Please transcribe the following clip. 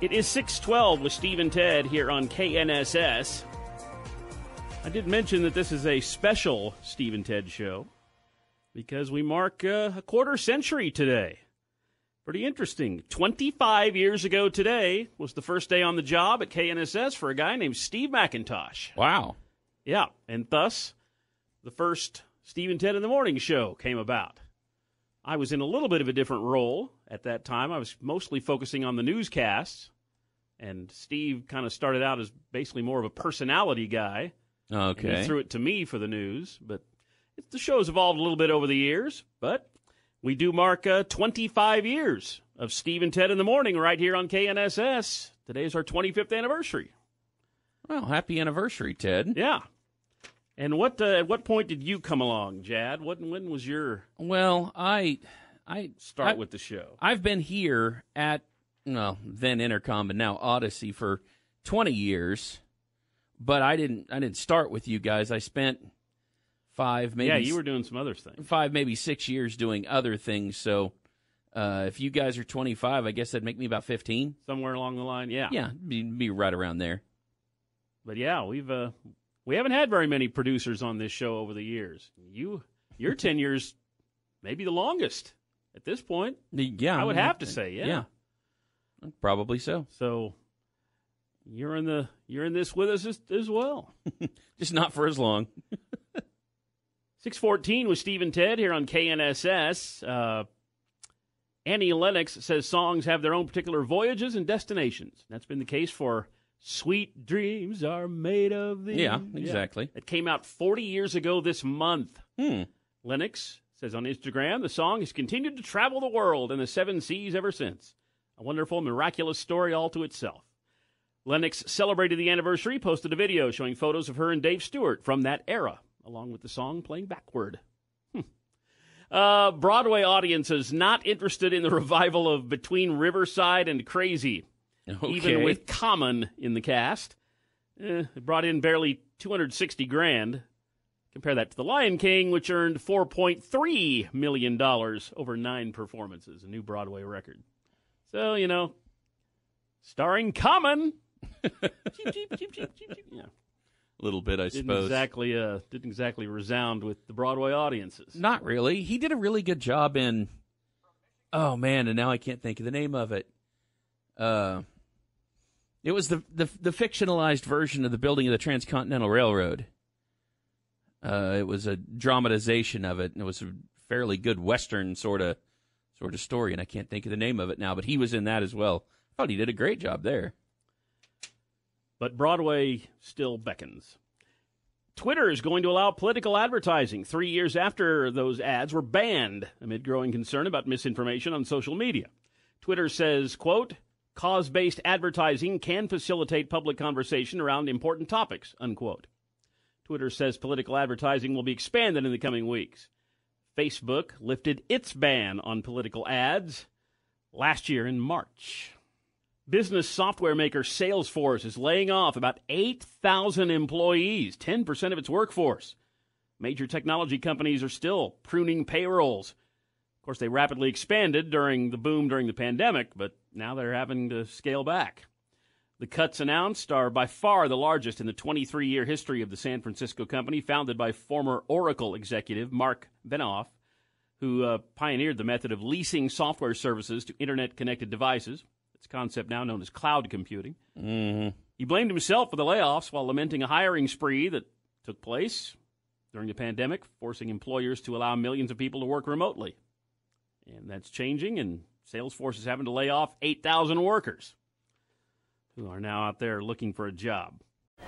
It is 612 with Steve and Ted here on KNSS. I did mention that this is a special Steve and Ted show because we mark uh, a quarter century today. Pretty interesting. 25 years ago today was the first day on the job at KNSS for a guy named Steve McIntosh. Wow. Yeah, and thus the first Steve and Ted in the Morning show came about. I was in a little bit of a different role at that time. I was mostly focusing on the newscasts, and Steve kind of started out as basically more of a personality guy. Okay. Threw it to me for the news, but the show's evolved a little bit over the years. But we do mark uh, 25 years of Steve and Ted in the Morning right here on KNSS. Today is our 25th anniversary. Well, happy anniversary, Ted. Yeah. And what uh, at what point did you come along, Jad? What when was your Well, I I start I- with the show? I've been here at well, then Entercom and now Audacy for 20 years, but I didn't I didn't start with you guys. I spent 5 maybe yeah, you were doing some other things. 5 maybe 6 years doing other things. So uh, if you guys are 25, I guess that'd make me about 15. somewhere along the line. Yeah, Yeah, be, be right around there. But yeah, we've uh, we haven't had very many producers on this show over the years. You your tenure's maybe the longest at this point. Yeah, I would have to say, yeah. yeah. Probably so. So you're in the you're in this with us as, as well. Just not for as long. Six fourteen with Steve and Ted here on KNSS. Uh, Annie Lennox says songs have their own particular voyages and destinations. That's been the case for "Sweet Dreams Are Made of These." Yeah, exactly. It came out forty years ago this month. Hmm. Lennox says on Instagram the song has continued to travel the world and the seven seas ever since. A wonderful, miraculous story all to itself. Lennox celebrated the anniversary, posted a video showing photos of her and Dave Stewart from that era, along with the song playing backward. Hmm. Uh, Broadway audiences not interested in the revival of Between Riverside and Crazy, even with Common in the cast. Eh, it brought in barely 260 grand. Compare that to The Lion King, which earned $4.3 million over nine performances, a new Broadway record. So, you know, starring Common. Yeah. A little bit, I Didn't suppose. exactly, uh, didn't exactly resound with the Broadway audiences. Not really. He did a really good job in. Oh man, and now I can't think of the name of it. Uh, it was the the, the fictionalized version of the building of the Transcontinental Railroad. Uh, it was a dramatization of it, and it was a fairly good Western sort of sort of story, and I can't think of the name of it now. But he was in that as well. I thought he did a great job there. But Broadway still beckons. Twitter is going to allow political advertising three years after those ads were banned amid growing concern about misinformation on social media. Twitter says, quote, cause-based advertising can facilitate public conversation around important topics, unquote. Twitter says political advertising will be expanded in the coming weeks. Facebook lifted its ban on political ads last year in March. Business software maker Salesforce is laying off about 8,000 employees, 10% of its workforce. Major technology companies are still pruning payrolls. Of course, they rapidly expanded during the boom during the pandemic, but now they're having to scale back. The cuts announced are by far the largest in the 23 year history of the San Francisco company, founded by former Oracle executive Marc Benioff, who uh, pioneered the method of leasing software services to internet connected devices. It's a concept now known as cloud computing. Mm-hmm. He blamed himself for the layoffs while lamenting a hiring spree that took place during the pandemic, forcing employers to allow millions of people to work remotely. And that's changing, and Salesforce is having to lay off 8,000 workers who are now out there looking for a job.